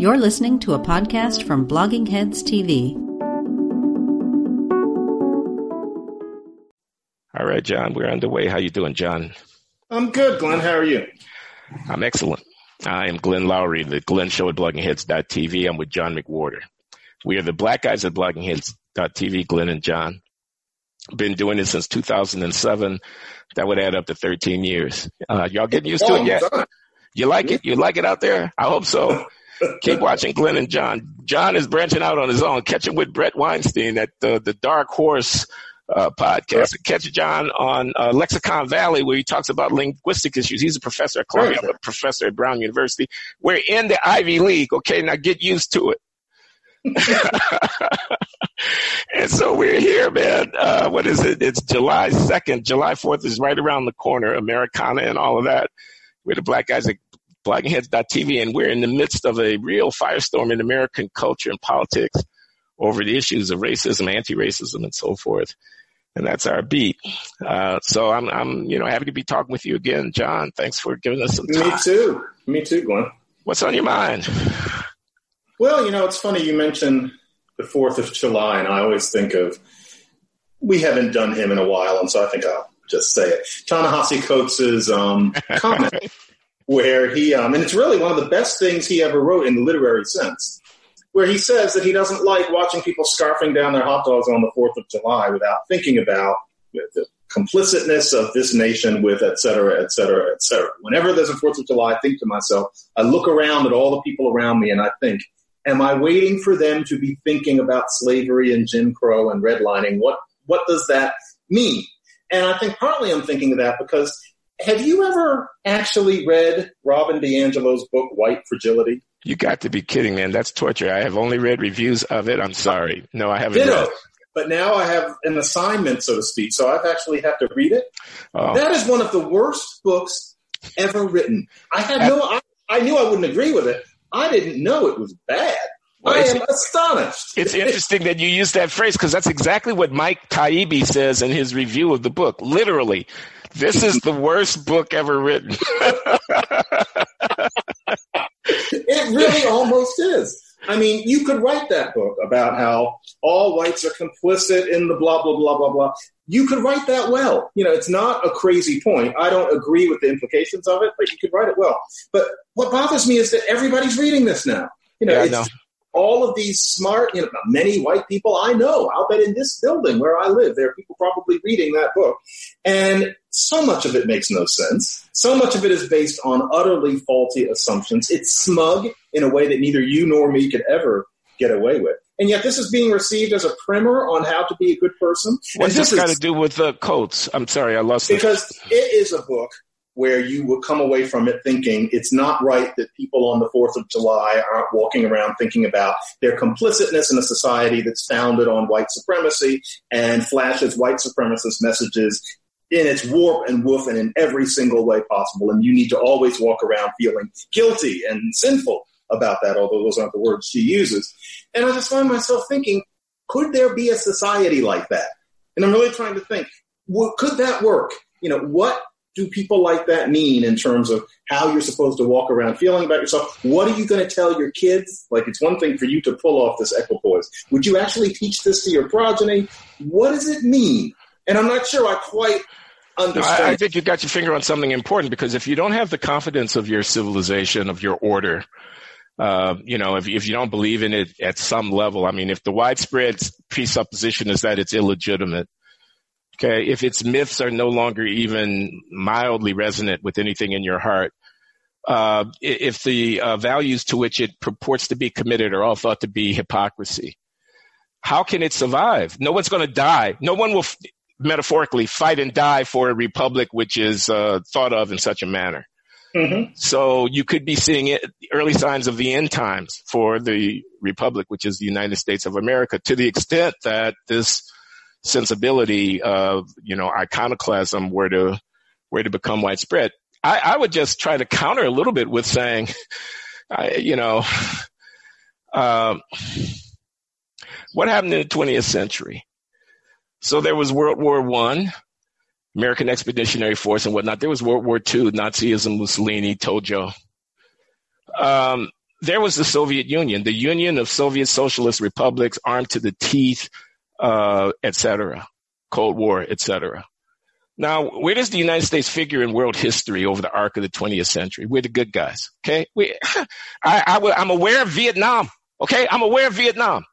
You're listening to a podcast from Blogging Heads TV. All right, John, we're underway. How you doing, John? I'm good, Glenn. How are you? I'm excellent. I am Glenn Loury, the Glenn Show at BloggingHeads.tv. I'm with John McWhorter. We are the black guys at BloggingHeads.tv, Glenn and John. Been doing it since 2007. That would add up to 13 years. Uh, y'all getting used to it yet? You like it? You like it out there? I hope so. Keep watching Glenn and John. John is branching out on his own, catching with Bret Weinstein at the, the Dark Horse uh, podcast. Catch John on uh, Lexicon Valley, where he talks about linguistic issues. He's a professor at Columbia, I'm a professor at Brown University. We're in the Ivy League. Okay, now get used to it. and so we're here, man. Uh, what is it? It's July 2nd. July 4th is right around the corner, Americana and all of that. We're the black guys at bloggingheads.tv, and we're in the midst of a real firestorm in American culture and politics over the issues of racism, anti-racism, and so forth. And that's our beat. Uh, so I'm, I'm, you know, happy to be talking with you again, John. Thanks for giving us some time. Me too. Me too, Glenn. What's on your mind? Well, you know, it's funny you mentioned the 4th of July, and I always think of, we haven't done him in a while, and so I think I'll just say it. Ta-Nehisi Coates' um, comment where he, um, and it's really one of the best things he ever wrote in the literary sense, where he says that he doesn't like watching people scarfing down their hot dogs on the 4th of July without thinking about the complicitness of this nation with et cetera, et cetera, et cetera. Whenever there's a 4th of July, I think to myself, I look around at all the people around me and I think, am I waiting for them to be thinking about slavery and Jim Crow and redlining? What, what does that mean? And I think partly I'm thinking of that because have you ever actually read Robin DiAngelo's book, White Fragility? You got to be kidding, man. That's torture. I have only read reviews of it. I'm sorry. No, I haven't Ditto. read it. But now I have an assignment, so to speak. So I've actually had to read it. Oh. That is one of the worst books ever written. I had no, I, I knew I wouldn't agree with it. I didn't know it was bad. Well, I am astonished. It's interesting that you use that phrase because that's exactly what Mike Taibbi says in his review of the book. Literally, this is the worst book ever written. it really almost is. I mean, you could write that book about how all whites are complicit in the blah, blah, blah, blah, blah. You could write that well. You know, it's not a crazy point. I don't agree with the implications of it, but you could write it well. But what bothers me is that everybody's reading this now. You know, yeah, it's, all of these smart, you know, many white people I know. I'll bet in this building where I live, there are people probably reading that book. And so much of it makes no sense. So much of it is based on utterly faulty assumptions. It's smug in a way that neither you nor me could ever get away with. And yet this is being received as a primer on how to be a good person. What's this, got to do with the Coates? I'm sorry, I lost Because it is a book where you will come away from it thinking it's not right that people on the 4th of July aren't walking around thinking about their complicitness in a society that's founded on white supremacy and flashes white supremacist messages in its warp and woof and in every single way possible. And you need to always walk around feeling guilty and sinful about that, although those aren't the words she uses. And I just find myself thinking, could there be a society like that? And I'm really trying to think, could that work? You know, what do people like that mean in terms of how you're supposed to walk around feeling about yourself? What are you going to tell your kids? Like, it's one thing for you to pull off this equipoise. Would you actually teach this to your progeny? What does it mean? And I'm not sure I quite understand. I, I think you got your finger on something important because if you don't have the confidence of your civilization, of your order, uh, you know, if, if you don't believe in it at some level, I mean, if the widespread presupposition is that it's illegitimate, Okay. If its myths are no longer even mildly resonant with anything in your heart, uh, if the uh, values to which it purports to be committed are all thought to be hypocrisy, how can it survive? No one's going to die. No one will, f- metaphorically, fight and die for a republic which is uh, thought of in such a manner. Mm-hmm. So you could be seeing it, early signs of the end times for the republic, which is the United States of America, to the extent that this sensibility of, you know, iconoclasm were to, were to become widespread. I, I would just try to counter a little bit with saying, I, you know, um, what happened in the 20th century? So there was World War One, American Expeditionary Force and whatnot. There was World War Two, Nazism, Mussolini, Tojo. Um, there was the Soviet Union, the Union of Soviet Socialist Republics, armed to the teeth, uh, etc., Cold War, etc. Now, where does the United States figure in world history over the arc of the 20th century? We're the good guys. Okay. We, I, I, I'm aware of Vietnam. Okay. I'm aware of Vietnam.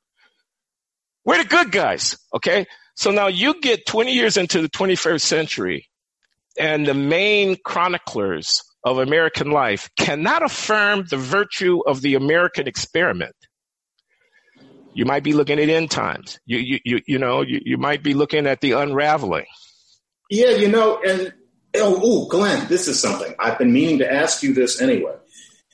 We're the good guys. Okay. So now you get 20 years into the 21st century and the main chroniclers of American life cannot affirm the virtue of the American experiment. You might be looking at end times. You, you, you, you know, you, you might be looking at the unraveling. Yeah, you know, and oh, ooh, Glenn, this is something I've been meaning to ask you this anyway.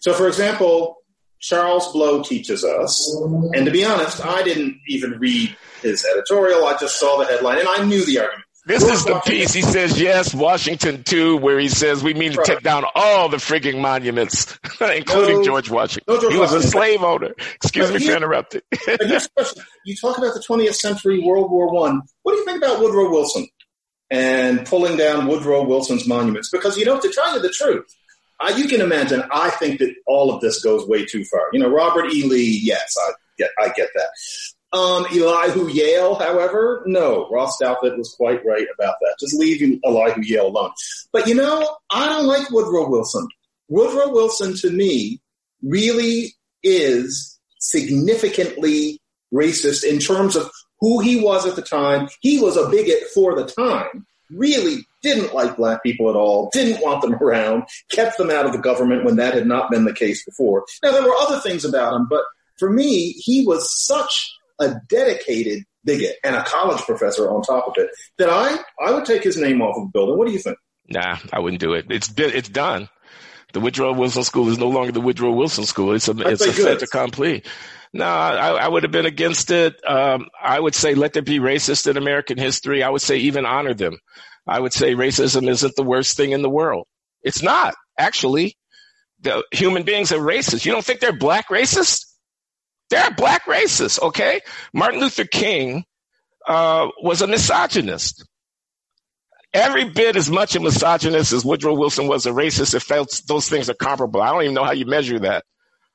So, for example, Charles Blow teaches us, and to be honest, I didn't even read his editorial. I just saw the headline, and I knew the argument. This is the piece. He says, yes, Washington too, where he says we mean to right. take down all the frigging monuments, including no, George Washington. No George he was Washington. a slave owner. Excuse me for interrupting. question. You talk about the 20th century, World War One. What do you think about Woodrow Wilson and pulling down Woodrow Wilson's monuments? Because, you know, to tell you the truth, I, you can imagine, I think that all of this goes way too far. You know, Robert E. Lee, yes, I get, I get that. Um, Elihu Yale, however, no. Ross Douthat was quite right about that. Just leave Elihu Yale alone. But you know, I don't like Woodrow Wilson. Woodrow Wilson, to me, really is significantly racist in terms of who he was at the time. He was a bigot for the time. Really didn't like black people at all, didn't want them around, kept them out of the government when that had not been the case before. Now, there were other things about him, but for me, he was such a dedicated bigot and a college professor on top of it, that I, I would take his name off of the building. What do you think? Nah, I wouldn't do it. It's it's done. The Woodrow Wilson School is no longer the Woodrow Wilson School. It's a it's a fait accompli. No, I, I, would have been against it. Um, I would say let there be racist in American history. I would say even honor them. I would say racism isn't the worst thing in the world. It's not actually. The human beings are racist. You don't think they're black racist? There are black racists, okay? Martin Luther King uh, was a misogynist. Every bit as much a misogynist as Woodrow Wilson was a racist. If those, those things are comparable, I don't even know how you measure that.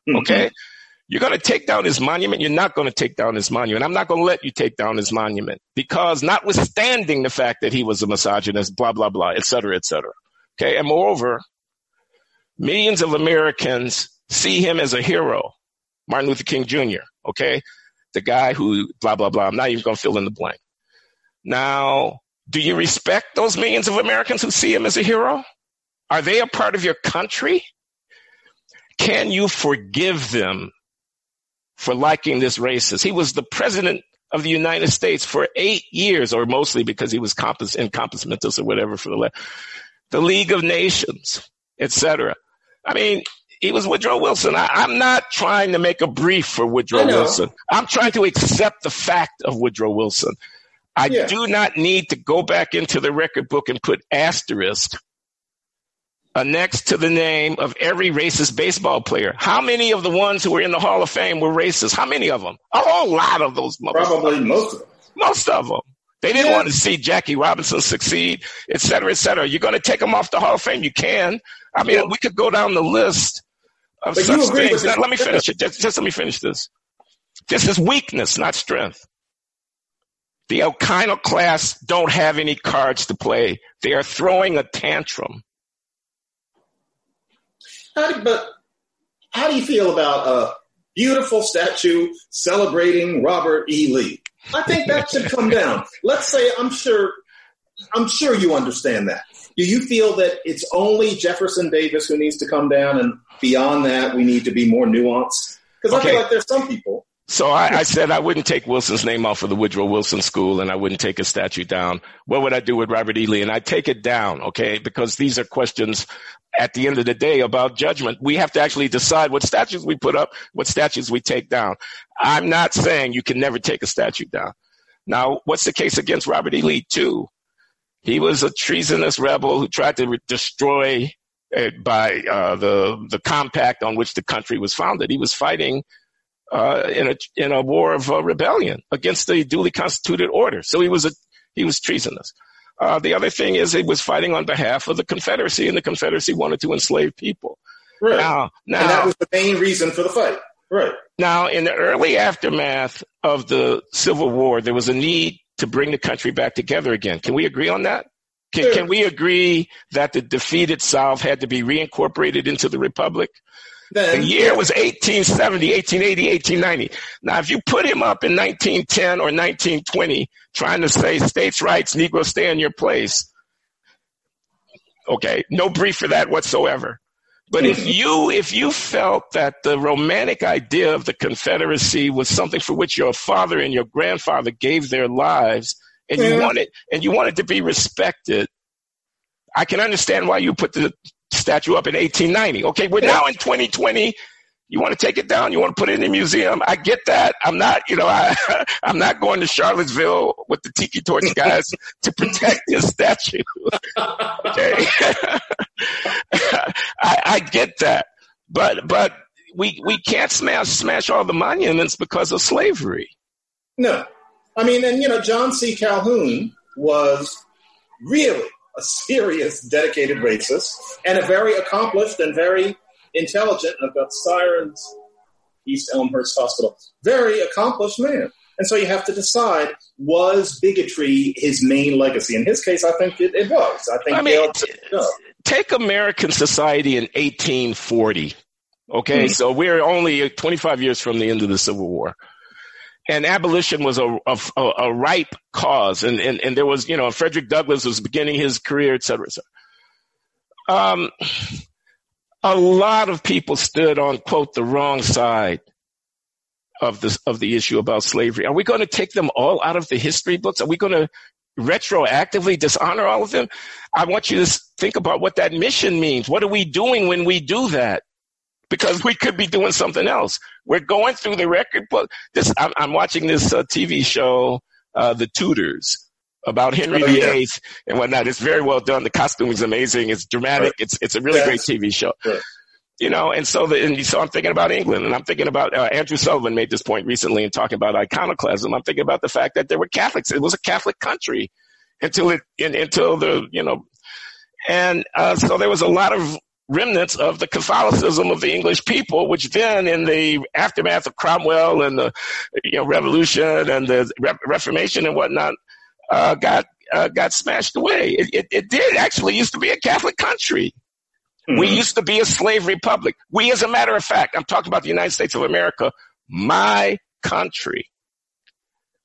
Mm-hmm. Okay? Mm-hmm. You're going to take down his monument. You're not going to take down his monument. I'm not going to let you take down his monument because notwithstanding the fact that he was a misogynist, blah, blah, blah, et cetera, et cetera. Okay. And moreover, millions of Americans see him as a hero. Martin Luther King Jr., okay? The guy who blah, blah, blah. I'm not even going to fill in the blank. Now, do you respect those millions of Americans who see him as a hero? Are they a part of your country? Can you forgive them for liking this racist? He was the president of the United States for eight years, or mostly because he was compos- in or whatever for the, the League of Nations, etc. I mean, he was Woodrow Wilson. I, am not trying to make a brief for Woodrow Wilson. I'm trying to accept the fact of Woodrow Wilson. I yeah. do not need to go back into the record book and put asterisk next to the name of every racist baseball player. How many of the ones who were in the Hall of Fame were racist? How many of them? A whole lot of those. Probably most of them. Most of them. They didn't yeah. want to see Jackie Robinson succeed, et cetera, et cetera. You're going to take them off the Hall of Fame? You can. I mean, we could go down the list of but such things. Now, let me finish it. Just, just let me finish this. This is weakness, not strength. The iconoclasts don't have any cards to play. They are throwing a tantrum. How do, but how do you feel about a beautiful statue celebrating Robert E. Lee? I think that should come down. Let's say I'm sure I'm sure you understand that. Do you feel that it's only Jefferson Davis who needs to come down, and beyond that, we need to be more nuanced? Because okay. I feel like there's some people. So I, I, said I wouldn't take Wilson's name off of the Woodrow Wilson School, and I wouldn't take his statue down. What would I do with Robert E. Lee? And I take it down, okay? Because these are questions at the end of the day about judgment. We have to actually decide what statues we put up, what statues we take down. I'm not saying you can never take a statue down. Now, what's the case against Robert E. Lee too? He was a treasonous rebel who tried to re- destroy by uh, the the compact on which the country was founded. He was fighting uh, in a in a war of uh, rebellion against the duly constituted order. So he was a he was treasonous. Uh, the other thing is he was fighting on behalf of the Confederacy, and the Confederacy wanted to enslave people. Right. Now, now, and that was the main reason for the fight. Right. Now, in the early aftermath of the Civil War, there was a need to bring the country back together again. Can we agree on that? Can, can we agree that the defeated South had to be reincorporated into the Republic? The year was 1870, 1880, 1890. Now, if you put him up in 1910 or 1920 trying to say states' rights, Negro stay in your place, okay, no brief for that whatsoever. But if mm-hmm. you if you felt that the romantic idea of the Confederacy was something for which your father and your grandfather gave their lives, and you want it and you want it to be respected, I can understand why you put the statue up in 1890. Okay, we're now in 2020. You want to take it down? You want to put it in a museum? I get that. I'm not, you know, I, I'm not going to Charlottesville with the tiki torch guys to protect your statue. okay, I, I get that, but but we we can't smash smash all the monuments because of slavery. No, I mean, and you know, John C. Calhoun was really a serious, dedicated racist and a very accomplished and very intelligent. I've got sirens, East Elmhurst Hospital. Very accomplished man. And so you have to decide was bigotry his main legacy? In his case, I think it, it was. I think I mean, t- take American society in 1840. Okay, mm-hmm. so we're only 25 years from the end of the Civil War and abolition was a, a, a ripe cause. And, and, and there was, you know, Frederick Douglass was beginning his career, et cetera, et cetera. Um, a lot of people stood on, quote, the wrong side of this, of the issue about slavery. Are we going to take them all out of the history books? Are we going to retroactively dishonor all of them? I want you to think about what that mission means. What are we doing when we do that? Because we could be doing something else. We're going through the record book. This, I'm, I'm watching this uh, TV show, uh, The Tudors, about Henry oh, VIII and whatnot. It's very well done. The costume is amazing. It's dramatic. Right. It's it's a really great TV show. Right. You know, and so the, and so I'm thinking about England, and I'm thinking about uh, Andrew Sullivan made this point recently in talking about iconoclasm. I'm thinking about the fact that there were Catholics. It was a Catholic country until it in, until the you know, and uh, so there was a lot of remnants of the Catholicism of the English people, which then in the aftermath of Cromwell and the you know, revolution and the Re- Reformation and whatnot, uh, got, uh, got smashed away. It, it, it, did actually used to be a Catholic country. Mm-hmm. We used to be a slave republic. We, as a matter of fact, I'm talking about the United States of America, my country,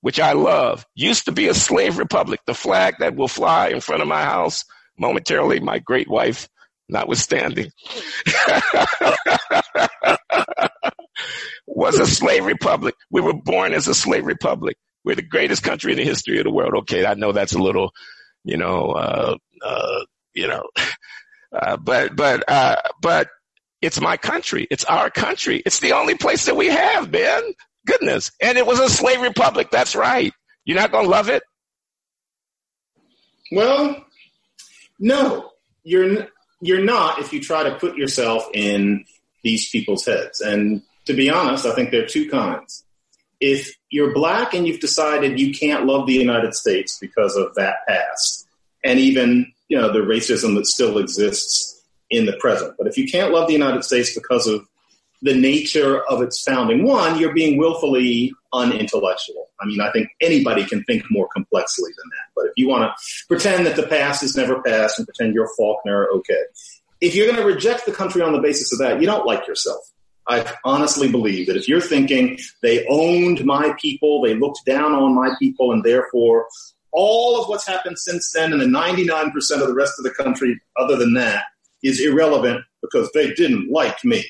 which I love, used to be a slave republic. The flag that will fly in front of my house momentarily, my great wife notwithstanding, was a slave republic. We were born as a slave republic. We're the greatest country in the history of the world. Okay, I know that's a little, you know, uh, uh, you know, uh, but but uh, but it's my country. It's our country. It's the only place that we have, man. Goodness, and it was a slave republic. That's right. You're not gonna love it. Well, no, you're you're not if you try to put yourself in these people's heads. And to be honest, I think there are two kinds. If you're black and you've decided you can't love the United States because of that past, and even you know the racism that still exists in the present, but if you can't love the United States because of the nature of its founding, one, you're being willfully unintellectual. I mean, I think anybody can think more complexly than that. But if you want to pretend that the past is never past and pretend you're Faulkner, okay. If you're going to reject the country on the basis of that, you don't like yourself. I honestly believe that if you're thinking they owned my people, they looked down on my people, and therefore all of what's happened since then and the 99% of the rest of the country, other than that, is irrelevant because they didn't like me.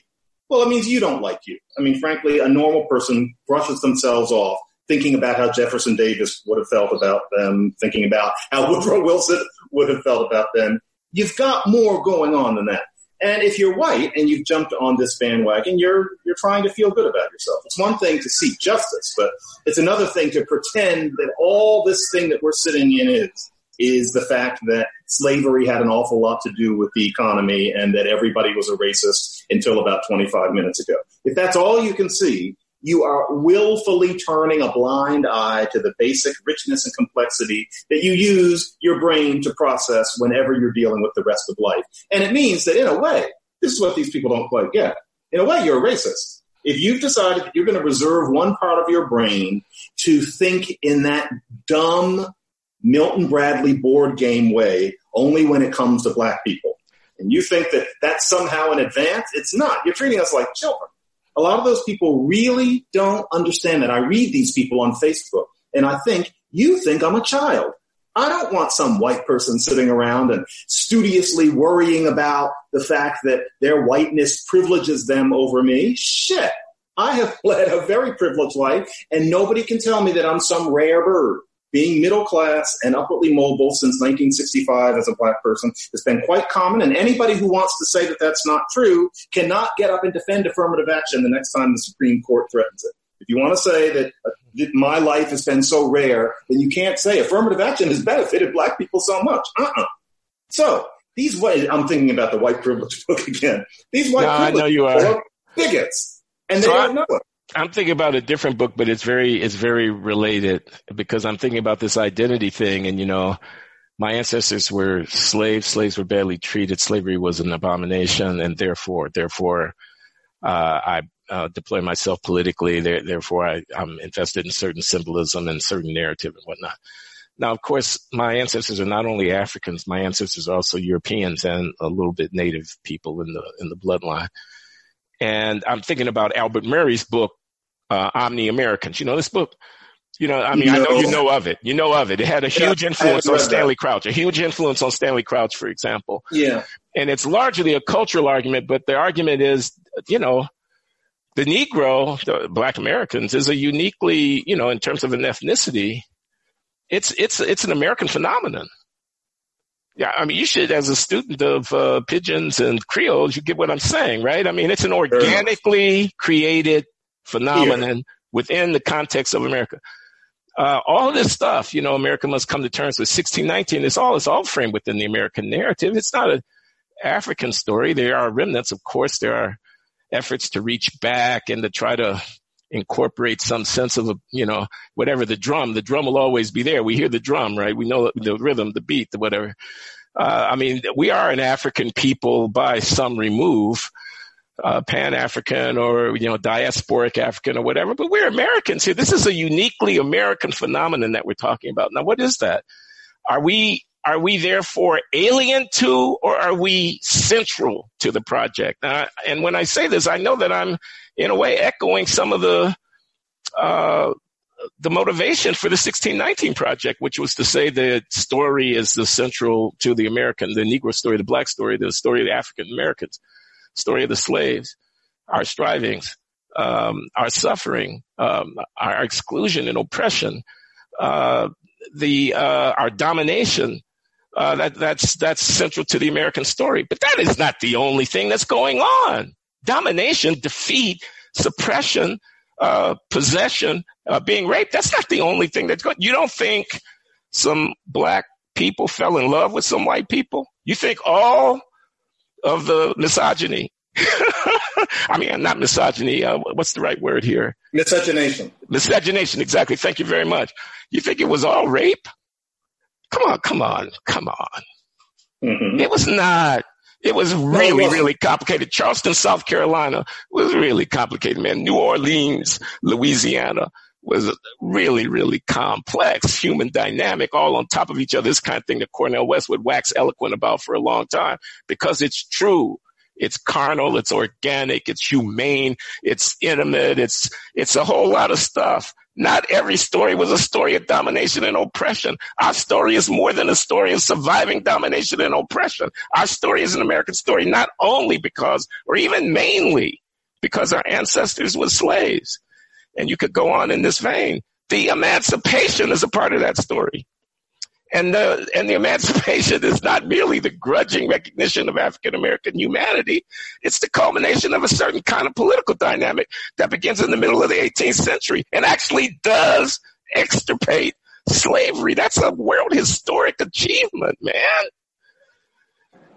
Well, it means you don't like you. I mean, frankly, a normal person brushes themselves off thinking about how Jefferson Davis would have felt about them, thinking about how Woodrow Wilson would have felt about them. You've got more going on than that. And if you're white and you've jumped on this bandwagon, you're you're trying to feel good about yourself. It's one thing to seek justice, but it's another thing to pretend that all this thing that we're sitting in is is the fact that slavery had an awful lot to do with the economy and that everybody was a racist until about 25 minutes ago. If that's all you can see, you are willfully turning a blind eye to the basic richness and complexity that you use your brain to process whenever you're dealing with the rest of life. And it means that in a way, this is what these people don't quite get. In a way, you're a racist. If you've decided that you're going to reserve one part of your brain to think in that dumb Milton Bradley board game way only when it comes to black people, and you think that that's somehow an advance, it's not. You're treating us like children. A lot of those people really don't understand that. I read these people on Facebook and I think, you think I'm a child. I don't want some white person sitting around and studiously worrying about the fact that their whiteness privileges them over me. Shit. I have led a very privileged life and nobody can tell me that I'm some rare bird. Being middle class and upwardly mobile since 1965 as a black person has been quite common. And anybody who wants to say that that's not true cannot get up and defend affirmative action the next time the Supreme Court threatens it. If you want to say that uh, my life has been so rare, then you can't say affirmative action has benefited black people so much. Uh-uh. So these white, I'm thinking about the white privilege book again. These white no, privilege I know you are. bigots, and they So don't I- know it. I'm thinking about a different book, but it's very it's very related because I'm thinking about this identity thing, and you know, my ancestors were slaves. Slaves were badly treated. Slavery was an abomination, and therefore, therefore, uh, I uh, deploy myself politically. There, therefore, I, I'm invested in certain symbolism and certain narrative and whatnot. Now, of course, my ancestors are not only Africans. My ancestors are also Europeans and a little bit Native people in the in the bloodline. And I'm thinking about Albert Murray's book, uh, Omni Americans. You know this book? You know, I mean, I know you know of it. You know of it. It had a huge I influence on read that. Stanley Crouch, a huge influence on Stanley Crouch, for example. Yeah, And it's largely a cultural argument, but the argument is, you know, the Negro, the Black Americans, is a uniquely, you know, in terms of an ethnicity, it's it's it's an American phenomenon. Yeah, I mean, you should, as a student of uh, pidgins and Creoles, you get what I'm saying, right? I mean, it's an organically created phenomenon within the context of America. Uh, all of this stuff, you know, America must come to terms with 1619. It's all it's all framed within the American narrative. It's not an African story. There are remnants, of course. There are efforts to reach back and to try to incorporate some sense of, a, you know, whatever the drum. The drum will always be there. We hear the drum, right? We know the rhythm, the beat, the whatever. Uh, I mean, we are an African people by some remove, uh, Pan African or you know diasporic African or whatever. But we're Americans here. This is a uniquely American phenomenon that we're talking about. Now, what is that? Are we are we therefore alien to, or are we central to the project? Uh, and when I say this, I know that I'm in a way echoing some of the uh, the motivation for the 1619 project, which was to say the story is the central to the American, the Negro story, the Black story, the story of the African Americans, story of the slaves, our strivings, um, our suffering, um, our exclusion and oppression, uh, the uh, our domination. Uh, that that's that's central to the American story. But that is not the only thing that's going on. Domination, defeat, suppression, uh, possession, uh, being raped. That's not the only thing that's going. You don't think some black people fell in love with some white people? You think all of the misogyny? I mean, not misogyny. Uh, what's the right word here? miscegenation. Miscegenation. Exactly. Thank you very much. You think it was all rape? Come on, come on, come on. hmm It was not. It was really, really complicated. Charleston, South Carolina was really complicated, man. New Orleans, Louisiana was really, really complex, human dynamic, all on top of each other. This kind of thing that Cornel West would wax eloquent about for a long time because it's true. It's carnal, it's organic, it's humane, it's intimate, it's, it's a whole lot of stuff. Not every story was a story of domination and oppression. Our story is more than a story of surviving domination and oppression. Our story is an American story, not only because, or even mainly because our ancestors were slaves. And you could go on in this vein. The emancipation is a part of that story. And the, and the emancipation is not merely the grudging recognition of African American humanity. It's the culmination of a certain kind of political dynamic that begins in the middle of the 18th century and actually does extirpate slavery. That's a world historic achievement, man.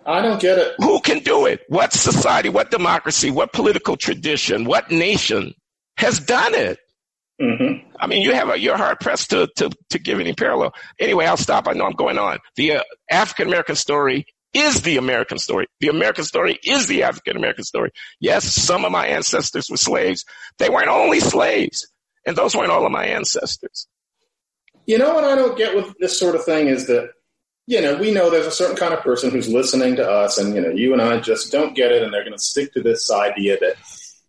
I don't get it. Who can do it? What society, what democracy, what political tradition, what nation has done it? hmm I mean, you have a, you're hard pressed to, to, to give any parallel. Anyway, I'll stop. I know I'm going on. The uh, African American story is the American story. The American story is the African American story. Yes, some of my ancestors were slaves. They weren't only slaves. And those weren't all of my ancestors. You know what I don't get with this sort of thing is that, you know, we know there's a certain kind of person who's listening to us, and, you know, you and I just don't get it, and they're going to stick to this idea that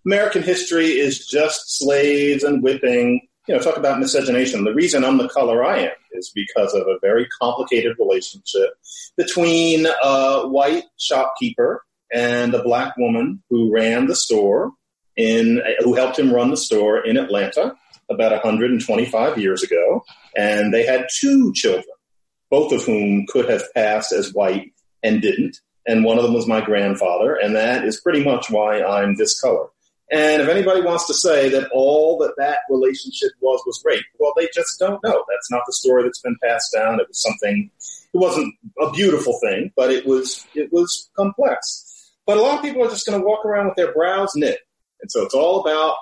American history is just slaves and whipping. You know, talk about miscegenation. The reason I'm the color I am is because of a very complicated relationship between a white shopkeeper and a black woman who ran the store in, who helped him run the store in Atlanta about 125 years ago. And they had two children, both of whom could have passed as white and didn't. And one of them was my grandfather. And that is pretty much why I'm this color. And if anybody wants to say that all that that relationship was was rape, well, they just don't know. That's not the story that's been passed down. It was something. It wasn't a beautiful thing, but it was it was complex. But a lot of people are just going to walk around with their brows knit, and so it's all about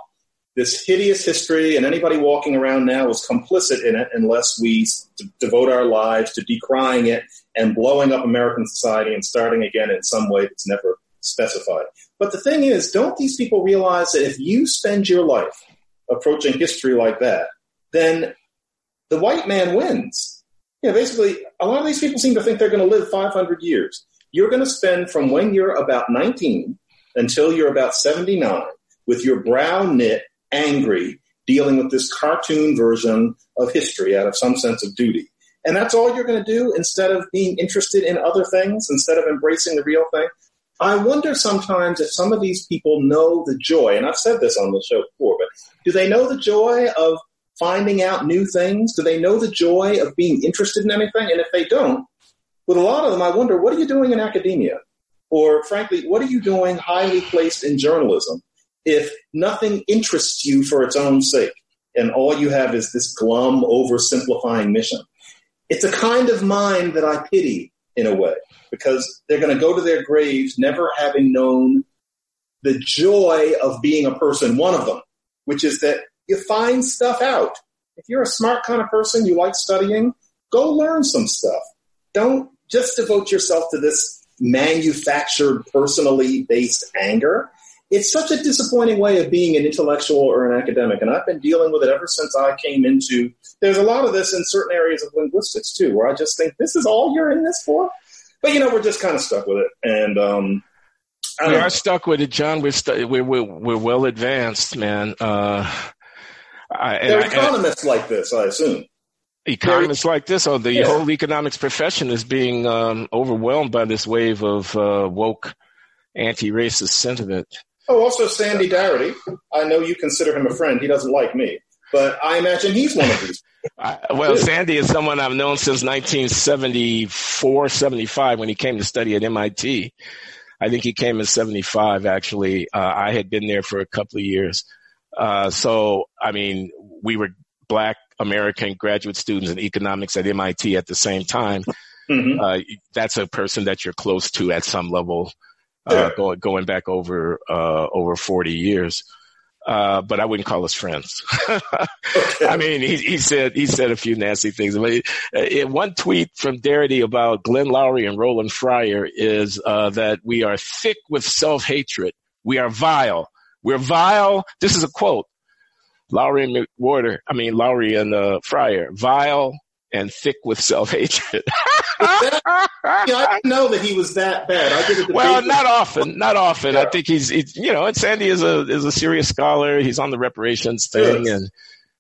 this hideous history. And anybody walking around now is complicit in it, unless we d- devote our lives to decrying it and blowing up American society and starting again in some way that's never specified. But the thing is, don't these people realize that if you spend your life approaching history like that, then the white man wins? You know, basically, a lot of these people seem to think they're going to live 500 years. You're going to spend from when you're about 19 until you're about 79 with your brow knit, angry, dealing with this cartoon version of history out of some sense of duty. And that's all you're going to do instead of being interested in other things, instead of embracing the real thing. I wonder sometimes if some of these people know the joy, and I've said this on the show before, but do they know the joy of finding out new things? Do they know the joy of being interested in anything? And if they don't, with a lot of them, I wonder, what are you doing in academia? Or frankly, what are you doing highly placed in journalism if nothing interests you for its own sake and all you have is this glum, oversimplifying mission? It's a kind of mind that I pity in a way because they're going to go to their graves never having known the joy of being a person, one of them, which is that you find stuff out. If you're a smart kind of person, you like studying, go learn some stuff. Don't just devote yourself to this manufactured, personally based anger. It's such a disappointing way of being an intellectual or an academic, and I've been dealing with it ever since I came into. There's a lot of this in certain areas of linguistics too, where I just think this is all you're in this for. But you know, we're just kind of stuck with it, and um, we know. are stuck with it, John. We're, stu- we're we're we're well advanced, man. Uh, I, They're economists I, like this, I assume. Economists like this, or the yeah. whole economics profession is being um, overwhelmed by this wave of uh, woke, anti-racist sentiment. Oh, also Sandy Darity. I know you consider him a friend. He doesn't like me, but I imagine he's one of these. I, well, Sandy is someone I've known since 1974, 75 when he came to study at MIT. I think he came in 75 actually. Uh, I had been there for a couple of years. Uh, so, I mean, we were black American graduate students in economics at MIT at the same time. Mm-hmm. Uh, that's a person that you're close to at some level, uh, going, going back over, uh, over 40 years. Uh, but I wouldn't call us friends. I mean, he, he, said he said a few nasty things. But uh, one tweet from Darity about Glenn Loury and Roland Fryer is uh, that we are thick with self hatred. We are vile. We're vile. This is a quote. Loury and McWhorter, I mean Loury and uh, Fryer, vile and thick with self hatred. I didn't know that he was that bad. I did well, not often, not often. Yeah. I think he's, he's, you know, and Sandy is a is a serious scholar. He's on the reparations thing, yes. and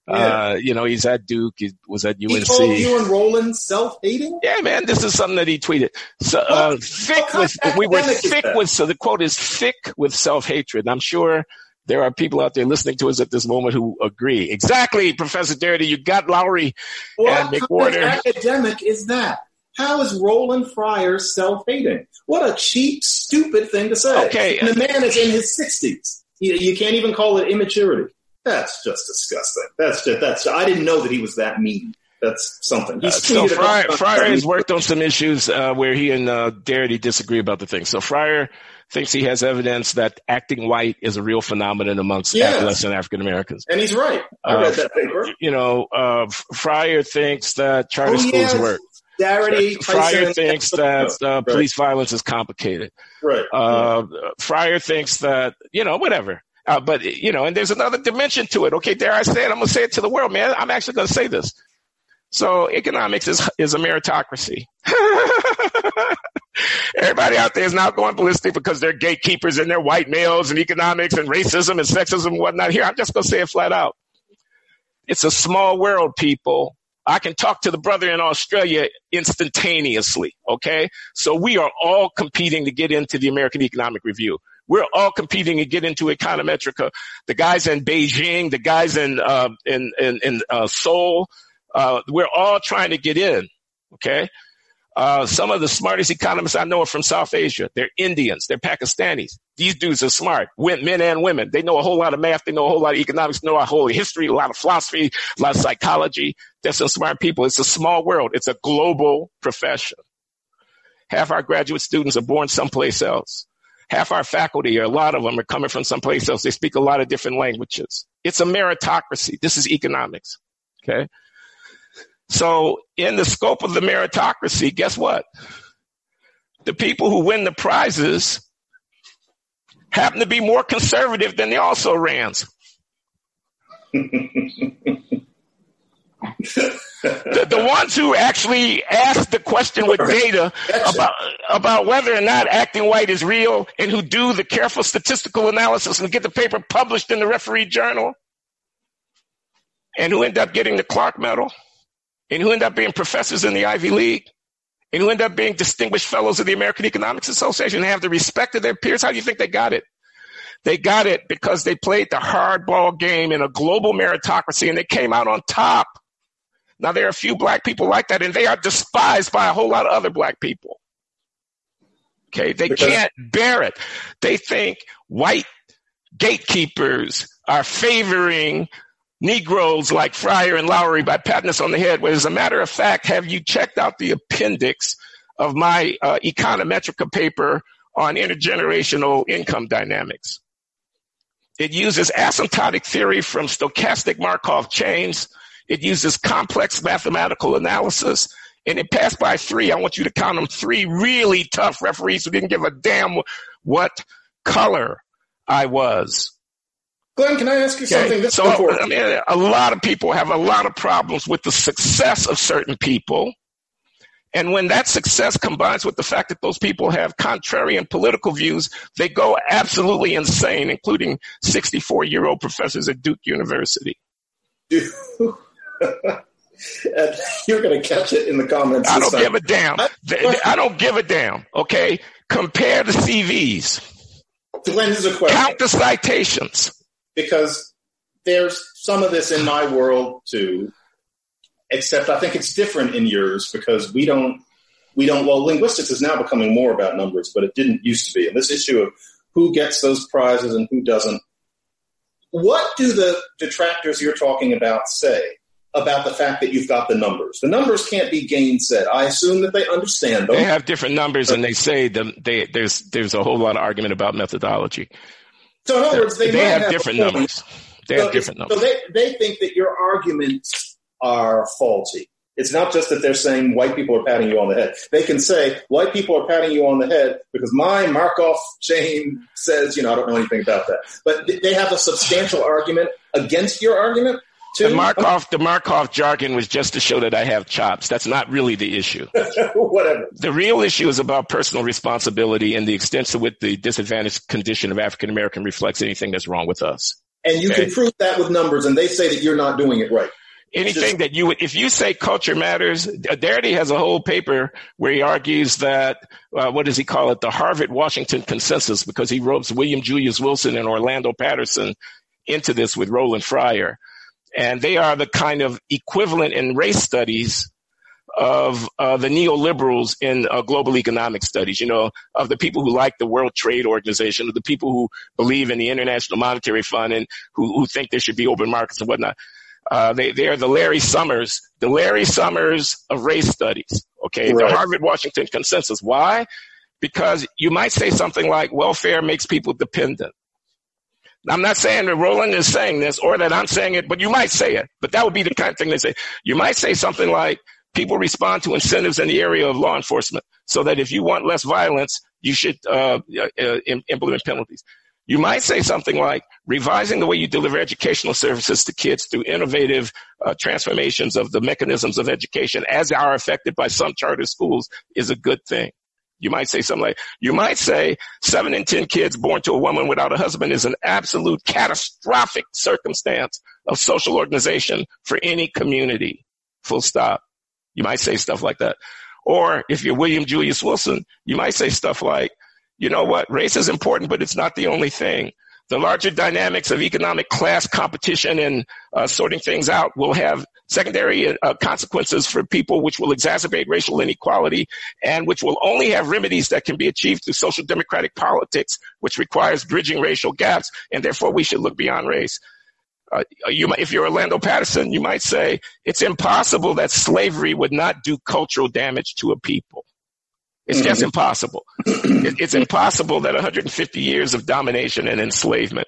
yeah. uh, you know, he's at Duke. He was at UNC. He called you and Roland self-hating. Yeah, man, this is something that he tweeted. So uh, thick with we were thick with. So the quote is thick with self-hatred. I'm sure there are people out there listening to us at this moment who agree. Exactly, Professor Darity. You got Loury what and McWhorter. academic is that? How is Roland Fryer self-hating? What a cheap, stupid thing to say. Okay. And the man is in his 60s. You, you can't even call it immaturity. That's just disgusting. That's just, that's, I didn't know that he was that mean. That's something. He's uh, so Fryer, Fryer has worked on some issues uh, where he and uh, Darity disagree about the thing. So Fryer thinks he has evidence that acting white is a real phenomenon amongst yes. adolescent African Americans. And he's right. I read uh, that paper. You know, uh, Fryer thinks that charter oh, schools yes. work. Darity, Fryer thinks that uh, right. police violence is complicated. Right. Uh, yeah. Fryer thinks that you know whatever. Uh, but you know, and there's another dimension to it. Okay, dare I say it? I'm gonna say it to the world, man. I'm actually gonna say this. So economics is is a meritocracy. Everybody out there is now going ballistic because they're gatekeepers and they're white males and economics and racism and sexism and whatnot. Here, I'm just gonna say it flat out. It's a small world, people. I can talk to the brother in Australia instantaneously. Okay. So we are all competing to get into the American Economic Review. We're all competing to get into Econometrica. The guys in Beijing, the guys in, uh, in, in, in uh, Seoul, uh, we're all trying to get in. Okay. Uh, some of the smartest economists I know are from South Asia. They're Indians. They're Pakistanis. These dudes are smart, men and women. They know a whole lot of math. They know a whole lot of economics, know a whole history, a lot of philosophy, a lot of psychology. Some smart people. It's a small world. It's a global profession. Half our graduate students are born someplace else. Half our faculty, or a lot of them, are coming from someplace else. They speak a lot of different languages. It's a meritocracy. This is economics. Okay. So in the scope of the meritocracy, guess what? The people who win the prizes happen to be more conservative than the also rans. the, the, ones who actually ask the question with data about, about whether or not acting white is real and who do the careful statistical analysis and get the paper published in the referee journal and who end up getting the Clark medal and who end up being professors in the Ivy League and who end up being distinguished fellows of the American Economics Association and have the respect of their peers. How do you think they got it? They got it because they played the hardball game in a global meritocracy and they came out on top. Now there are a few black people like that and they are despised by a whole lot of other black people. Okay. They can't bear it. They think white gatekeepers are favoring Negroes like Fryer and Loury by patting us on the head. Well, as a matter of fact, have you checked out the appendix of my uh, Econometrica paper on intergenerational income dynamics? It uses asymptotic theory from stochastic Markov chains. It uses complex mathematical analysis. And it passed by three. I want you to count them three really tough referees who didn't give a damn what color I was. Glenn, can I ask you something? This so, I mean, a lot of people have a lot of problems with the success of certain people. And when that success combines with the fact that those people have contrarian political views, they go absolutely insane, including 64 year old professors at Duke University. You're going to catch it in the comments. I don't time. give a damn. I don't give a damn. Okay. Compare the CVs. Glenn, is a question. Count the citations because there's some of this in my world too, except I think it's different in yours because we don't, we don't, well, linguistics is now becoming more about numbers, but it didn't used to be. And this issue of who gets those prizes and who doesn't. What do the detractors you're talking about say about the fact that you've got the numbers? The numbers can't be gainsaid. I assume that they understand them. They have different numbers, and they say them. They, there's there's a whole lot of argument about methodology. So in other words, they, they have, have, different numbers. They so have different numbers. So they, they think that your arguments are faulty. It's not just that they're saying white people are patting you on the head. They can say white people are patting you on the head because my Markov chain says, you know, I don't know anything about that. But they have a substantial argument against your argument. The Markov, the Markov jargon was just to show that I have chops. That's not really the issue. Whatever. The real issue is about personal responsibility and the extent to which the disadvantaged condition of African American reflects anything that's wrong with us. And you okay? can prove that with numbers, and they say that you're not doing it right. Anything just, that you would, if you say culture matters, Darity has a whole paper where he argues that, uh, what does he call it? The Harvard Washington consensus, because he ropes William Julius Wilson and Orlando Patterson into this with Roland Fryer and they are the kind of equivalent in race studies of uh, the neoliberals in uh, global economic studies, you know, of the people who like the World Trade Organization, of the people who believe in the International Monetary Fund and who, who think there should be open markets and whatnot. Uh, they, they are the Larry Summers, the Larry Summers of race studies. Okay. Right. The Harvard Washington consensus. Why? Because you might say something like welfare makes people dependent. I'm not saying that Roland is saying this or that I'm saying it, but you might say it. But that would be the kind of thing they say. You might say something like people respond to incentives in the area of law enforcement so that if you want less violence, you should uh, uh, implement penalties. You might say something like revising the way you deliver educational services to kids through innovative uh, transformations of the mechanisms of education as are affected by some charter schools is a good thing. You might say something like, you might say seven in 10 kids born to a woman without a husband is an absolute catastrophic circumstance of social organization for any community. Full stop. You might say stuff like that. Or if you're William Julius Wilson, you might say stuff like, you know what, race is important, but it's not the only thing. The larger dynamics of economic class competition and uh, sorting things out will have secondary uh, consequences for people, which will exacerbate racial inequality and which will only have remedies that can be achieved through social democratic politics, which requires bridging racial gaps. And therefore, we should look beyond race. Uh, you might, if you're Orlando Patterson, you might say it's impossible that slavery would not do cultural damage to a people. It's just mm-hmm. impossible. it, it's impossible that 150 years of domination and enslavement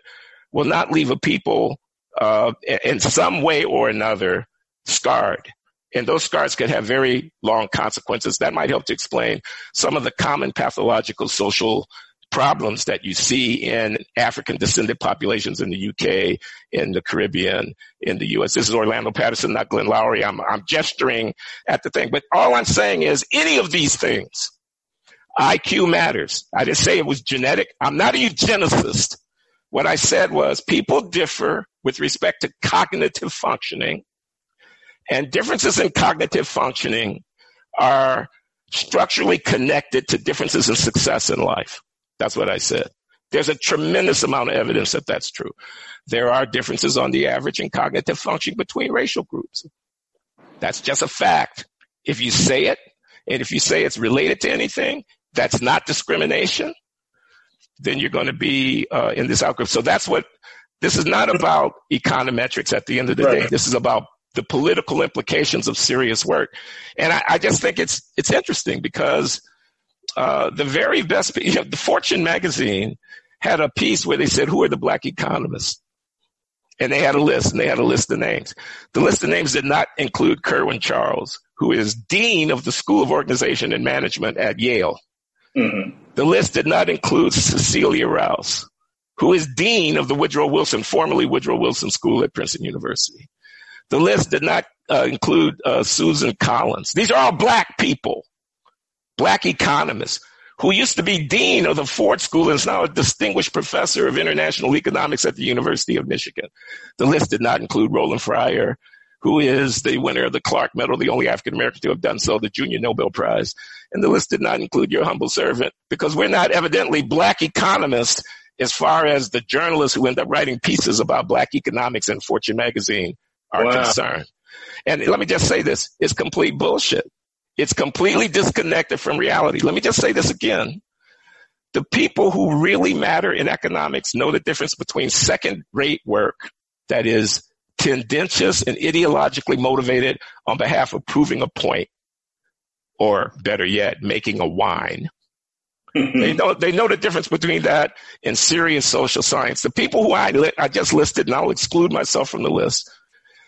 will not leave a people uh, in some way or another scarred. And those scars could have very long consequences. That might help to explain some of the common pathological social problems that you see in African descended populations in the UK, in the Caribbean, in the US. This is Orlando Patterson, not Glenn Loury. I'm, I'm gesturing at the thing, but all I'm saying is any of these things, IQ matters. I didn't say it was genetic. I'm not a eugenicist. What I said was people differ with respect to cognitive functioning and differences in cognitive functioning are structurally connected to differences in success in life. That's what I said. There's a tremendous amount of evidence that that's true. There are differences on the average in cognitive functioning between racial groups. That's just a fact. If you say it, and if you say it's related to anything, that's not discrimination, then you're going to be uh, in this outgroup. So that's what this is not about econometrics at the end of the right. day. This is about the political implications of serious work. And I, I just think it's it's interesting because uh, the very best, you know, the Fortune magazine had a piece where they said, who are the black economists? And they had a list and they had a list of names. The list of names did not include Kerwin Charles, who is dean of the School of Organization and Management at Yale. Mm-hmm. The list did not include Cecilia Rouse, who is dean of the Woodrow Wilson, formerly Woodrow Wilson School at Princeton University. The list did not uh, include uh, Susan Collins. These are all black people black economists who used to be dean of the Ford School and is now a distinguished professor of international economics at the University of Michigan. The list did not include Roland Fryer, who is the winner of the Clark Medal, the only African American to have done so, the Junior Nobel Prize. And the list did not include your humble servant because we're not evidently black economists as far as the journalists who end up writing pieces about black economics in Fortune magazine are wow. concerned. And let me just say this, it's complete bullshit. It's completely disconnected from reality. Let me just say this again. The people who really matter in economics know the difference between second rate work that is tendentious and ideologically motivated on behalf of proving a point or better yet, making a wine. they know they know the difference between that and serious social science. The people who I li- I just listed, and I'll exclude myself from the list,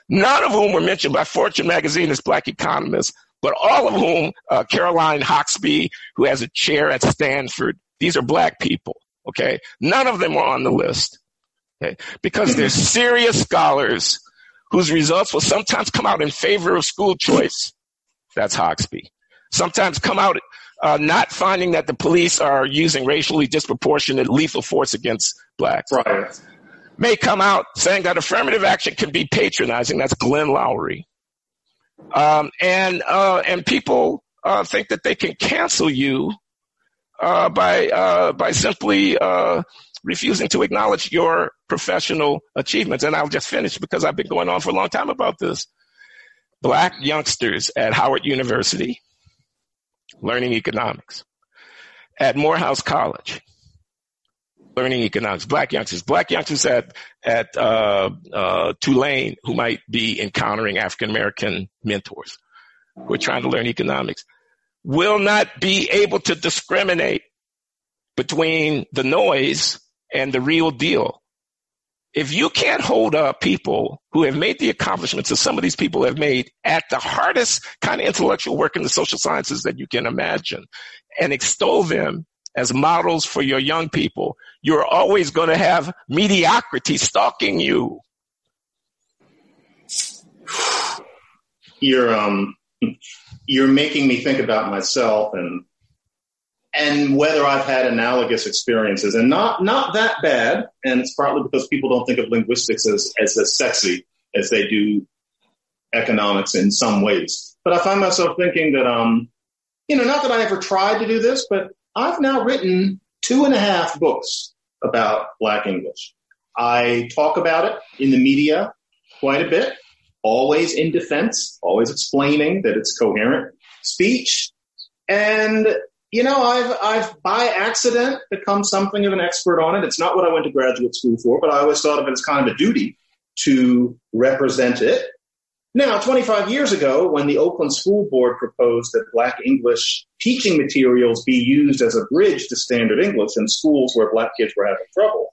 none of whom were mentioned by Fortune magazine as black economists, but all of whom, uh, Caroline Hoxby, who has a chair at Stanford, these are black people. Okay. None of them were on the list. Okay. Because they're serious scholars whose results will sometimes come out in favor of school choice. That's Hoxby. Sometimes come out uh, not finding that the police are using racially disproportionate lethal force against blacks. Right. May come out saying that affirmative action can be patronizing. That's Glenn Loury. Um, and uh, and people uh, think that they can cancel you uh, by uh, by simply uh, refusing to acknowledge your professional achievements. And I'll just finish because I've been going on for a long time about this. Black youngsters at Howard University learning economics, at Morehouse College learning economics, black youngsters, black youngsters at, at, uh, uh, Tulane who might be encountering African American mentors. Who are trying to learn economics. Will not be able to discriminate between the noise and the real deal. If you can't hold up people who have made the accomplishments that some of these people have made at the hardest kind of intellectual work in the social sciences that you can imagine and extol them as models for your young people, you're always going to have mediocrity stalking you. You're um, you're making me think about myself and and whether I've had analogous experiences, and not not that bad. And it's partly because people don't think of linguistics as as, as sexy as they do economics in some ways. But I find myself thinking that um, you know, not that I ever tried to do this, but I've now written two and a half books about Black English. I talk about it in the media quite a bit, always in defense, always explaining that it's coherent speech. And you know, I've I've by accident become something of an expert on it. It's not what I went to graduate school for, but I always thought of it as kind of a duty to represent it. Now, 25 years ago, when the Oakland School Board proposed that Black English teaching materials be used as a bridge to standard English in schools where Black kids were having trouble,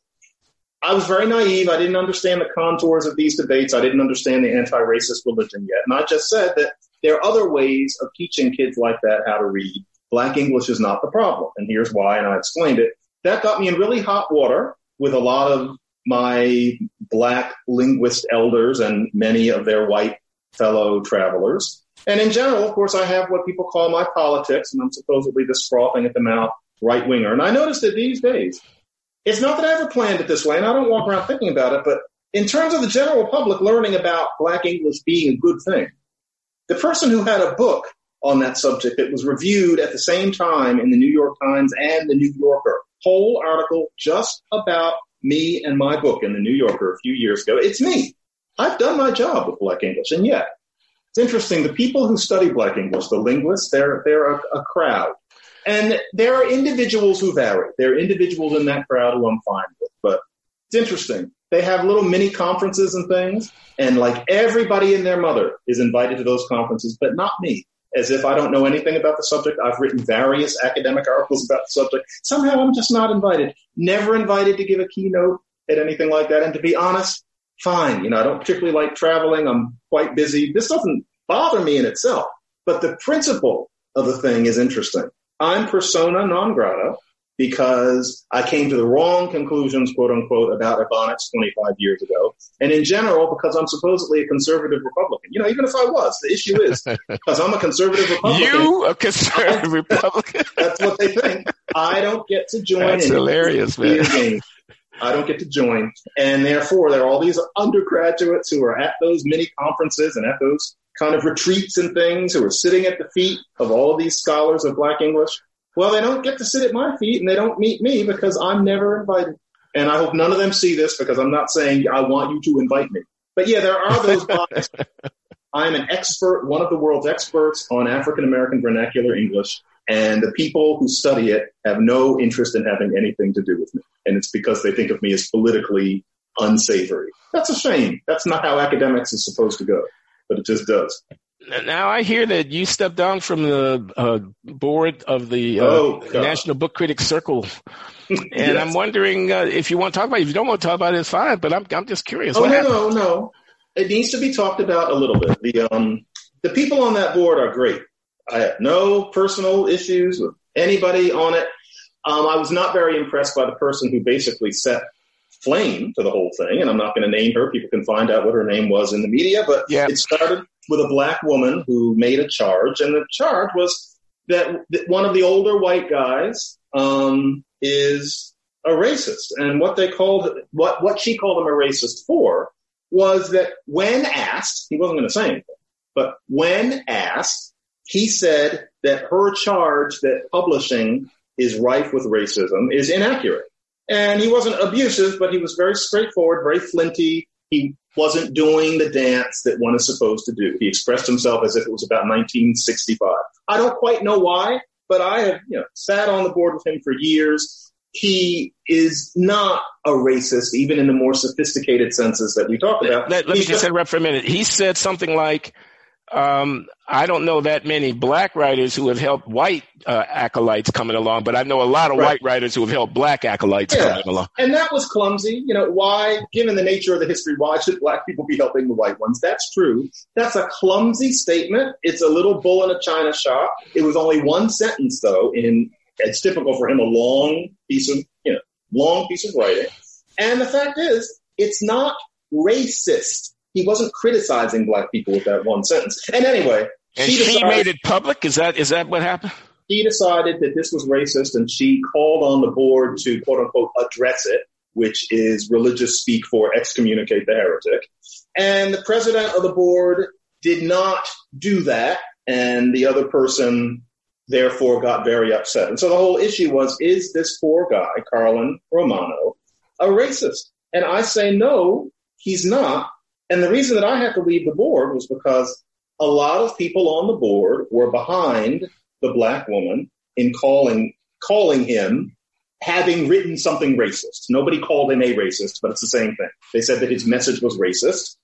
I was very naive. I didn't understand the contours of these debates. I didn't understand the anti-racist religion yet. And I just said that there are other ways of teaching kids like that how to read Black English is not the problem. And here's why, and I explained it. That got me in really hot water with a lot of my black linguist elders and many of their white fellow travelers. And in general, of course, I have what people call my politics, and I'm supposedly this frothing at the mouth right winger. And I noticed that these days, it's not that I ever planned it this way, and I don't walk around thinking about it, but in terms of the general public learning about black English being a good thing, the person who had a book on that subject that was reviewed at the same time in the New York Times and the New Yorker. Whole article just about me and my book in the New Yorker a few years ago. It's me. I've done my job with Black English, and yet it's interesting. The people who study Black English, the linguists, they're they're a, a crowd, and there are individuals who vary. There are individuals in that crowd who I'm fine with, but it's interesting. They have little mini conferences and things, and like everybody and their mother is invited to those conferences, but not me as if I don't know anything about the subject. I've written various academic articles about the subject. Somehow I'm just not invited. Never invited to give a keynote at anything like that. And to be honest, fine. You know, I don't particularly like traveling. I'm quite busy. This doesn't bother me in itself, but the principle of the thing is interesting. I'm persona non grata because I came to the wrong conclusions, quote unquote, about Ebonics 25 years ago. And in general, because I'm supposedly a conservative Republican. You know, even if I was, the issue is because I'm a conservative Republican. You a conservative Republican? that's what they think. I don't get to join. That's hilarious, man. I don't get to join. And therefore, there are all these undergraduates who are at those mini conferences and at those kind of retreats and things who are sitting at the feet of all these scholars of Black English well, they don't get to sit at my feet and they don't meet me because I'm never invited. And I hope none of them see this because I'm not saying I want you to invite me. But yeah, there are those bodies. I'm an expert, one of the world's experts on African American vernacular English. And the people who study it have no interest in having anything to do with me. And it's because they think of me as politically unsavory. That's a shame. That's not how academics is supposed to go, but it just does. Now I hear that you stepped down from the uh, board of the uh, oh, National Book Critics Circle, and yes. I'm wondering uh, if you want to talk about it. If you don't want to talk about it, it's fine. But I'm I'm just curious. Oh no, no, no. It needs to be talked about a little bit. The um the people on that board are great. I have no personal issues with anybody on it. Um, I was not very impressed by the person who basically set flame to the whole thing, and I'm not going to name her. People can find out what her name was in the media, but yeah. it started with a black woman who made a charge, and the charge was that one of the older white guys um, is a racist, and what they called what what she called him a racist for was that when asked, he wasn't going to say anything, but when asked, he said that her charge that publishing is rife with racism is inaccurate. And he wasn't abusive, but he was very straightforward, very flinty. He wasn't doing the dance that one is supposed to do. He expressed himself as if it was about 1965. I don't quite know why, but I have you know sat on the board with him for years. He is not a racist, even in the more sophisticated senses that we talk about. Let, let me just interrupt for a minute. He said something like, um, I don't know that many black writers who have helped white uh, acolytes coming along, but I know a lot of right. white writers who have helped black acolytes yeah. coming along. And that was clumsy. You know, why, given the nature of the history, why should black people be helping the white ones? That's true. That's a clumsy statement. It's a little bull in a china shop. It was only one sentence, though, in it's typical for him, a long piece of, you know, long piece of writing. And the fact is, it's not racist he wasn't criticizing black people with that one sentence. And anyway, and she, decided, made it public. Is that is that what happened? She decided that this was racist, and she called on the board to quote unquote address it, which is religious speak for excommunicate the heretic. And the president of the board did not do that, and the other person therefore got very upset. And so the whole issue was: is this poor guy, Carlin Romano, a racist? And I say no, he's not and the reason that I had to leave the board was because a lot of people on the board were behind the black woman in calling calling him having written something racist. Nobody called him a racist, but it's the same thing. They said that his message was racist.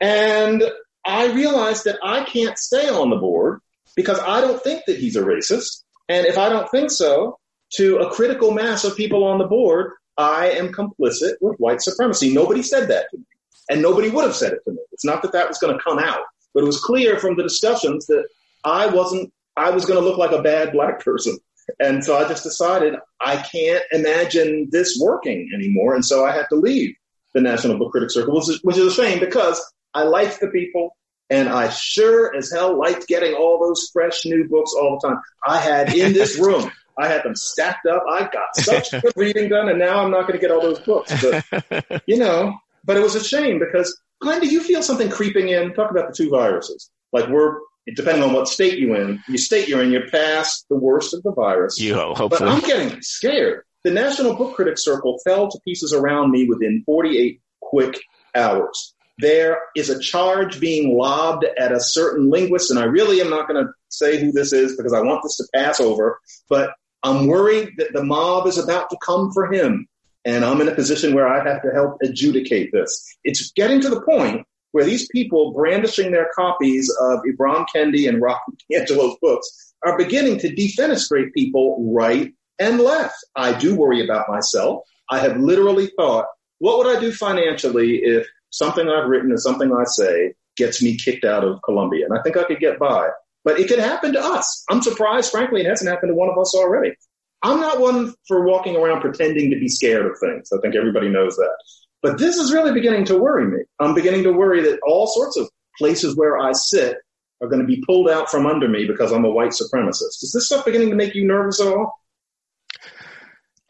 And I realized that I can't stay on the board because I don't think that he's a racist. And if I don't think so, to a critical mass of people on the board, I am complicit with white supremacy. Nobody said that to me. And nobody would have said it to me. It's not that that was going to come out, but it was clear from the discussions that I wasn't, I was going to look like a bad black person. And so I just decided I can't imagine this working anymore. And so I had to leave the National Book Critics Circle, which is, which is a shame because I liked the people and I sure as hell liked getting all those fresh new books all the time. I had in this room, I had them stacked up. I got such good reading done, and now I'm not going to get all those books. But, you know, but it was a shame because, Glenn, do you feel something creeping in? Talk about the two viruses. Like we're, depending on what state you're in, you state you're in, you're past the worst of the virus. You hopefully. But I'm getting scared. The National Book Critics Circle fell to pieces around me within 48 quick hours. There is a charge being lobbed at a certain linguist, and I really am not going to say who this is because I want this to pass over, but I'm worried that the mob is about to come for him and I'm in a position where I have to help adjudicate this. It's getting to the point where these people brandishing their copies of Ibram Kendi and Robin DiAngelo's books are beginning to defenestrate people right and left. I do worry about myself. I have literally thought, what would I do financially if something I've written and something I say gets me kicked out of Columbia? And I think I could get by. But it could happen to us. I'm surprised, frankly, it hasn't happened to one of us already. I'm not one for walking around pretending to be scared of things. I think everybody knows that. But this is really beginning to worry me. I'm beginning to worry that all sorts of places where I sit are going to be pulled out from under me because I'm a white supremacist. Is this stuff beginning to make you nervous at all?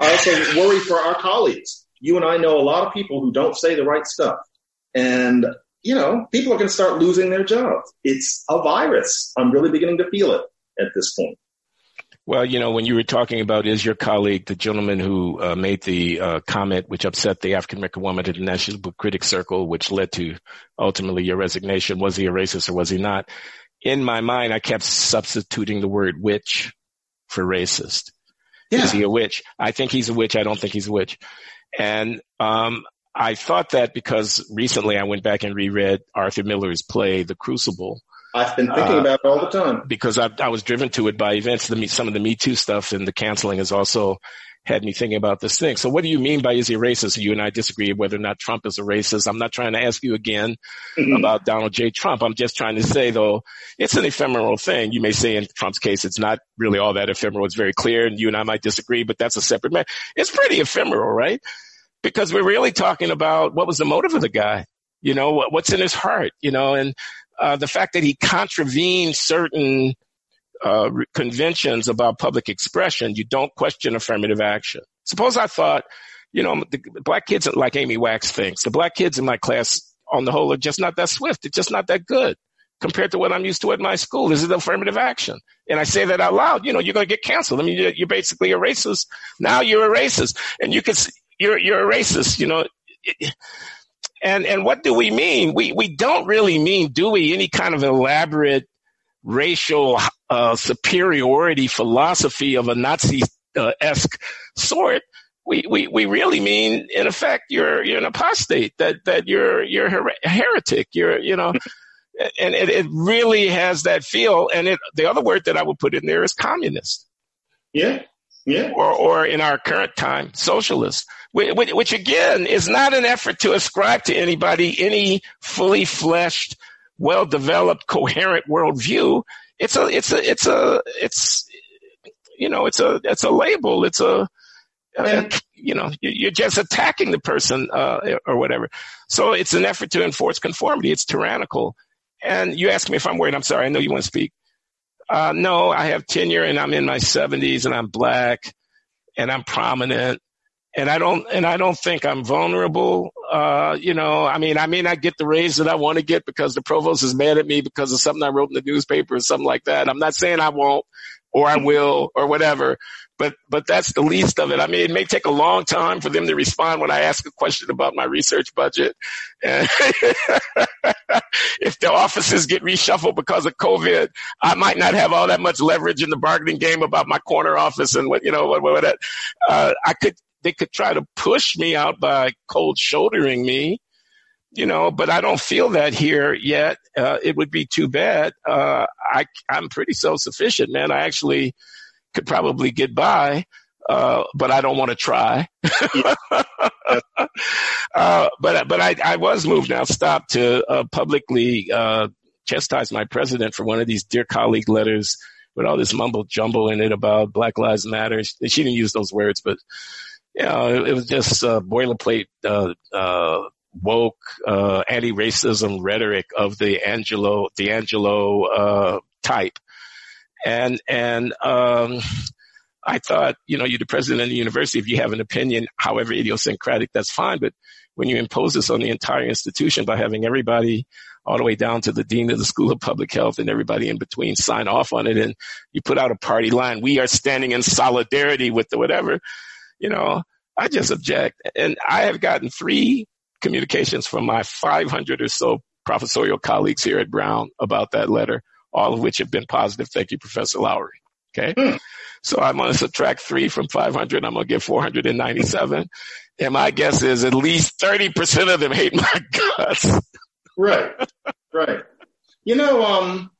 I also worry for our colleagues. You and I know a lot of people who don't say the right stuff. And, you know, people are going to start losing their jobs. It's a virus. I'm really beginning to feel it at this point. Well, you know, when you were talking about is your colleague, the gentleman who uh, made the uh, comment which upset the African American woman at the National Book Critics Circle, which led to ultimately your resignation, was he a racist or was he not? In my mind, I kept substituting the word witch for racist. Yeah. Is he a witch? I think he's a witch. I don't think he's a witch. And um, I thought that because recently I went back and reread Arthur Miller's play, The Crucible, I've been thinking uh, about it all the time because I, I was driven to it by events. The, some of the Me Too stuff and the canceling has also had me thinking about this thing. So what do you mean by is he racist? You and I disagree whether or not Trump is a racist. I'm not trying to ask you again mm-hmm. about Donald J. Trump. I'm just trying to say though, it's an ephemeral thing. You may say in Trump's case, it's not really all that ephemeral. It's very clear and you and I might disagree, but that's a separate matter. It's pretty ephemeral, right? Because we're really talking about what was the motive of the guy? You know, what's in his heart, you know, and uh, the fact that he contravened certain uh, conventions about public expression, you don't question affirmative action. Suppose I thought, you know, the black kids like Amy Wax thinks. The black kids in my class, on the whole, are just not that swift. They're just not that good compared to what I'm used to at my school. This is affirmative action. And I say that out loud, you know, you're going to get canceled. I mean, you're, basically a racist. Now you're a racist and you can, you're, you're a racist, you know. And and what do we mean? We we don't really mean, do we, any kind of elaborate racial uh, superiority philosophy of a Nazi esque sort. We, we, we really mean, in effect, you're, you're an apostate, that, that you're, you're a heretic. You're, you know, and it, it really has that feel. And it, the other word that I would put in there is communist. Yeah. Yeah. Or, or in our current time, socialist, which, which, again is not an effort to ascribe to anybody any fully fleshed, well developed, coherent worldview. It's a, it's a, it's a, it's, you know, it's a, it's a label. It's a, you know, you're just attacking the person, uh, or whatever. So it's an effort to enforce conformity. It's tyrannical. And you ask me if I'm worried. I'm sorry. I know you want to speak. Uh, no, I have tenure and I'm in my 70s and I'm black and I'm prominent and I don't and I don't think I'm vulnerable. Uh, you know, I mean, I may not get the raise that I want to get because the provost is mad at me because of something I wrote in the newspaper or something like that. I'm not saying I won't or I will or whatever, but but that's the least of it. I mean, it may take a long time for them to respond when I ask a question about my research budget. If the offices get reshuffled because of COVID, I might not have all that much leverage in the bargaining game about my corner office and what you know what what, what uh, I could they could try to push me out by cold shouldering me you know, but I don't feel that here yet. Uh, it would be too bad. Uh, I, I'm pretty self sufficient, man. I actually could probably get by, uh, but I don't want to try. uh, but but I, I was moved now, stop to uh, publicly uh, chastise my president for one of these dear colleague letters with all this mumble jumble in it about Black Lives Matter. She didn't use those words, but you know, it, it was just uh, boilerplate. Uh, uh, woke uh, anti-racism rhetoric of DiAngelo the Angelo uh, type, and and um, I thought, you know, you're the president of the university. If you have an opinion, however idiosyncratic, that's fine. But when you impose this on the entire institution by having everybody all the way down to the dean of the School of Public Health and everybody in between sign off on it, and you put out a party line, we are standing in solidarity with the whatever, you know, I just object. And I have gotten three communications from my 500 or so professorial colleagues here at Brown about that letter all of which have been positive. Thank you, Professor Loury. Okay. Hmm. So I'm going to subtract three from 500. I'm going to get 497. And my guess is at least 30% of them hate my guts. right. Right. You know, um,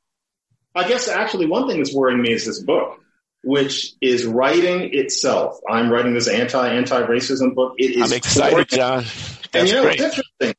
I guess actually one thing that's worrying me is this book, which is writing itself. I'm writing this anti anti racism book. It is I'm excited, John. That's and you know, great. it's interesting.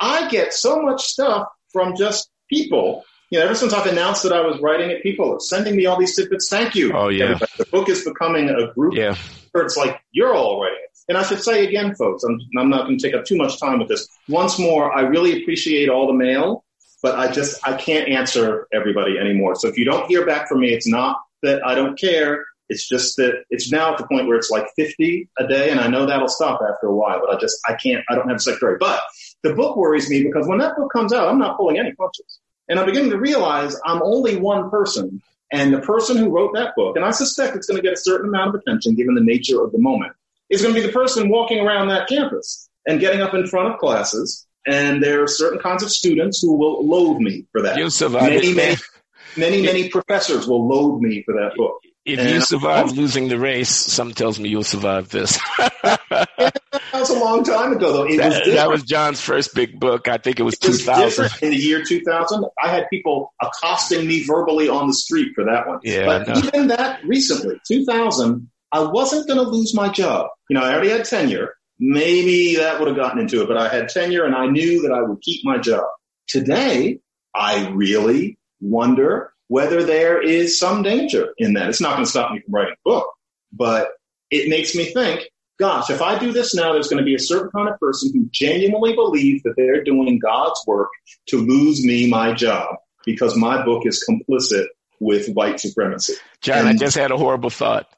I get so much stuff from just people you know, ever since I've announced that I was writing it, people are sending me all these tidbits. Thank you. Oh, yeah. Everybody. The book is becoming a group yeah. where it's like, you're all writing it. And I should say again, folks, I'm, I'm not going to take up too much time with this. Once more, I really appreciate all the mail, but I just, I can't answer everybody anymore. So if you don't hear back from me, it's not that I don't care. It's just that it's now at the point where it's like 50 a day, and I know that'll stop after a while, but I just, I can't, I don't have a secretary. But the book worries me because when that book comes out, I'm not pulling any punches. And I'm beginning to realize I'm only one person. And the person who wrote that book, and I suspect it's going to get a certain amount of attention given the nature of the moment, is going to be the person walking around that campus and getting up in front of classes. And there are certain kinds of students who will loathe me for that. You survived many, many, many, many professors will loathe me for that book. If And you survive losing the race, something tells me you'll survive this. That was a long time ago, though. It was that, that was John's first big book. I think it was It was 2000. different in the year 2000. I had people accosting me verbally on the street for that one. Yeah, but know. even that recently, 2000, I wasn't going to lose my job. You know, I already had tenure. Maybe that would have gotten into it, but I had tenure and I knew that I would keep my job. Today, I really wonder whether there is some danger in that. It's not going to stop me from writing a book, but it makes me think, gosh, if I do this now, there's going to be a certain kind of person who genuinely believes that they're doing God's work to lose me my job because my book is complicit with white supremacy. John, I just had a horrible thought.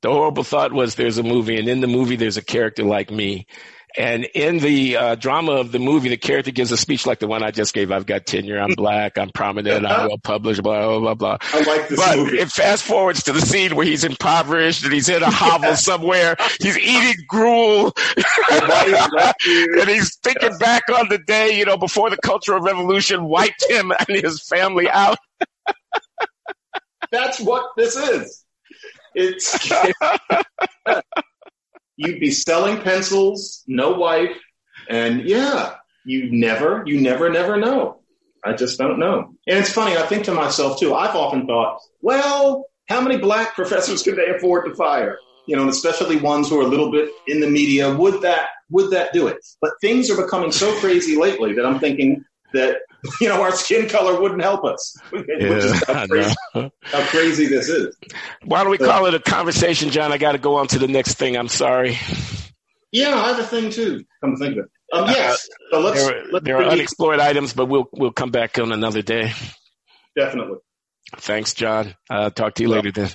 The horrible thought was there's a movie, and in the movie, there's a character like me. And in the uh, drama of the movie, the character gives a speech like the one I just gave. I've got tenure. I'm black. I'm prominent. I'm well published. Blah blah blah blah. I like this But movie. it fast forwards to the scene where he's impoverished and he's in a hovel somewhere. He's eating gruel and he's thinking back on the day, you know, before the Cultural Revolution wiped him and his family out. That's what this is. It's you'd be selling pencils, no wife, and yeah, you never, you never, never know. I just don't know. And it's funny. I think to myself too. I've often thought, well, how many black professors could they afford to fire? You know, especially ones who are a little bit in the media. Would that would that do it? But things are becoming so crazy lately that I'm thinking that you know our skin color wouldn't help us. Yeah, how, crazy, how, crazy, this is. Why don't we so, call it a conversation, John? I got to go on to the next thing. I'm sorry. Yeah, I have a thing too. Come to think of it. Um, yes. Uh, so let's, there, let's there are unexplored items, but we'll we'll come back on another day. Definitely. Thanks, John. Uh, talk to you well, later then.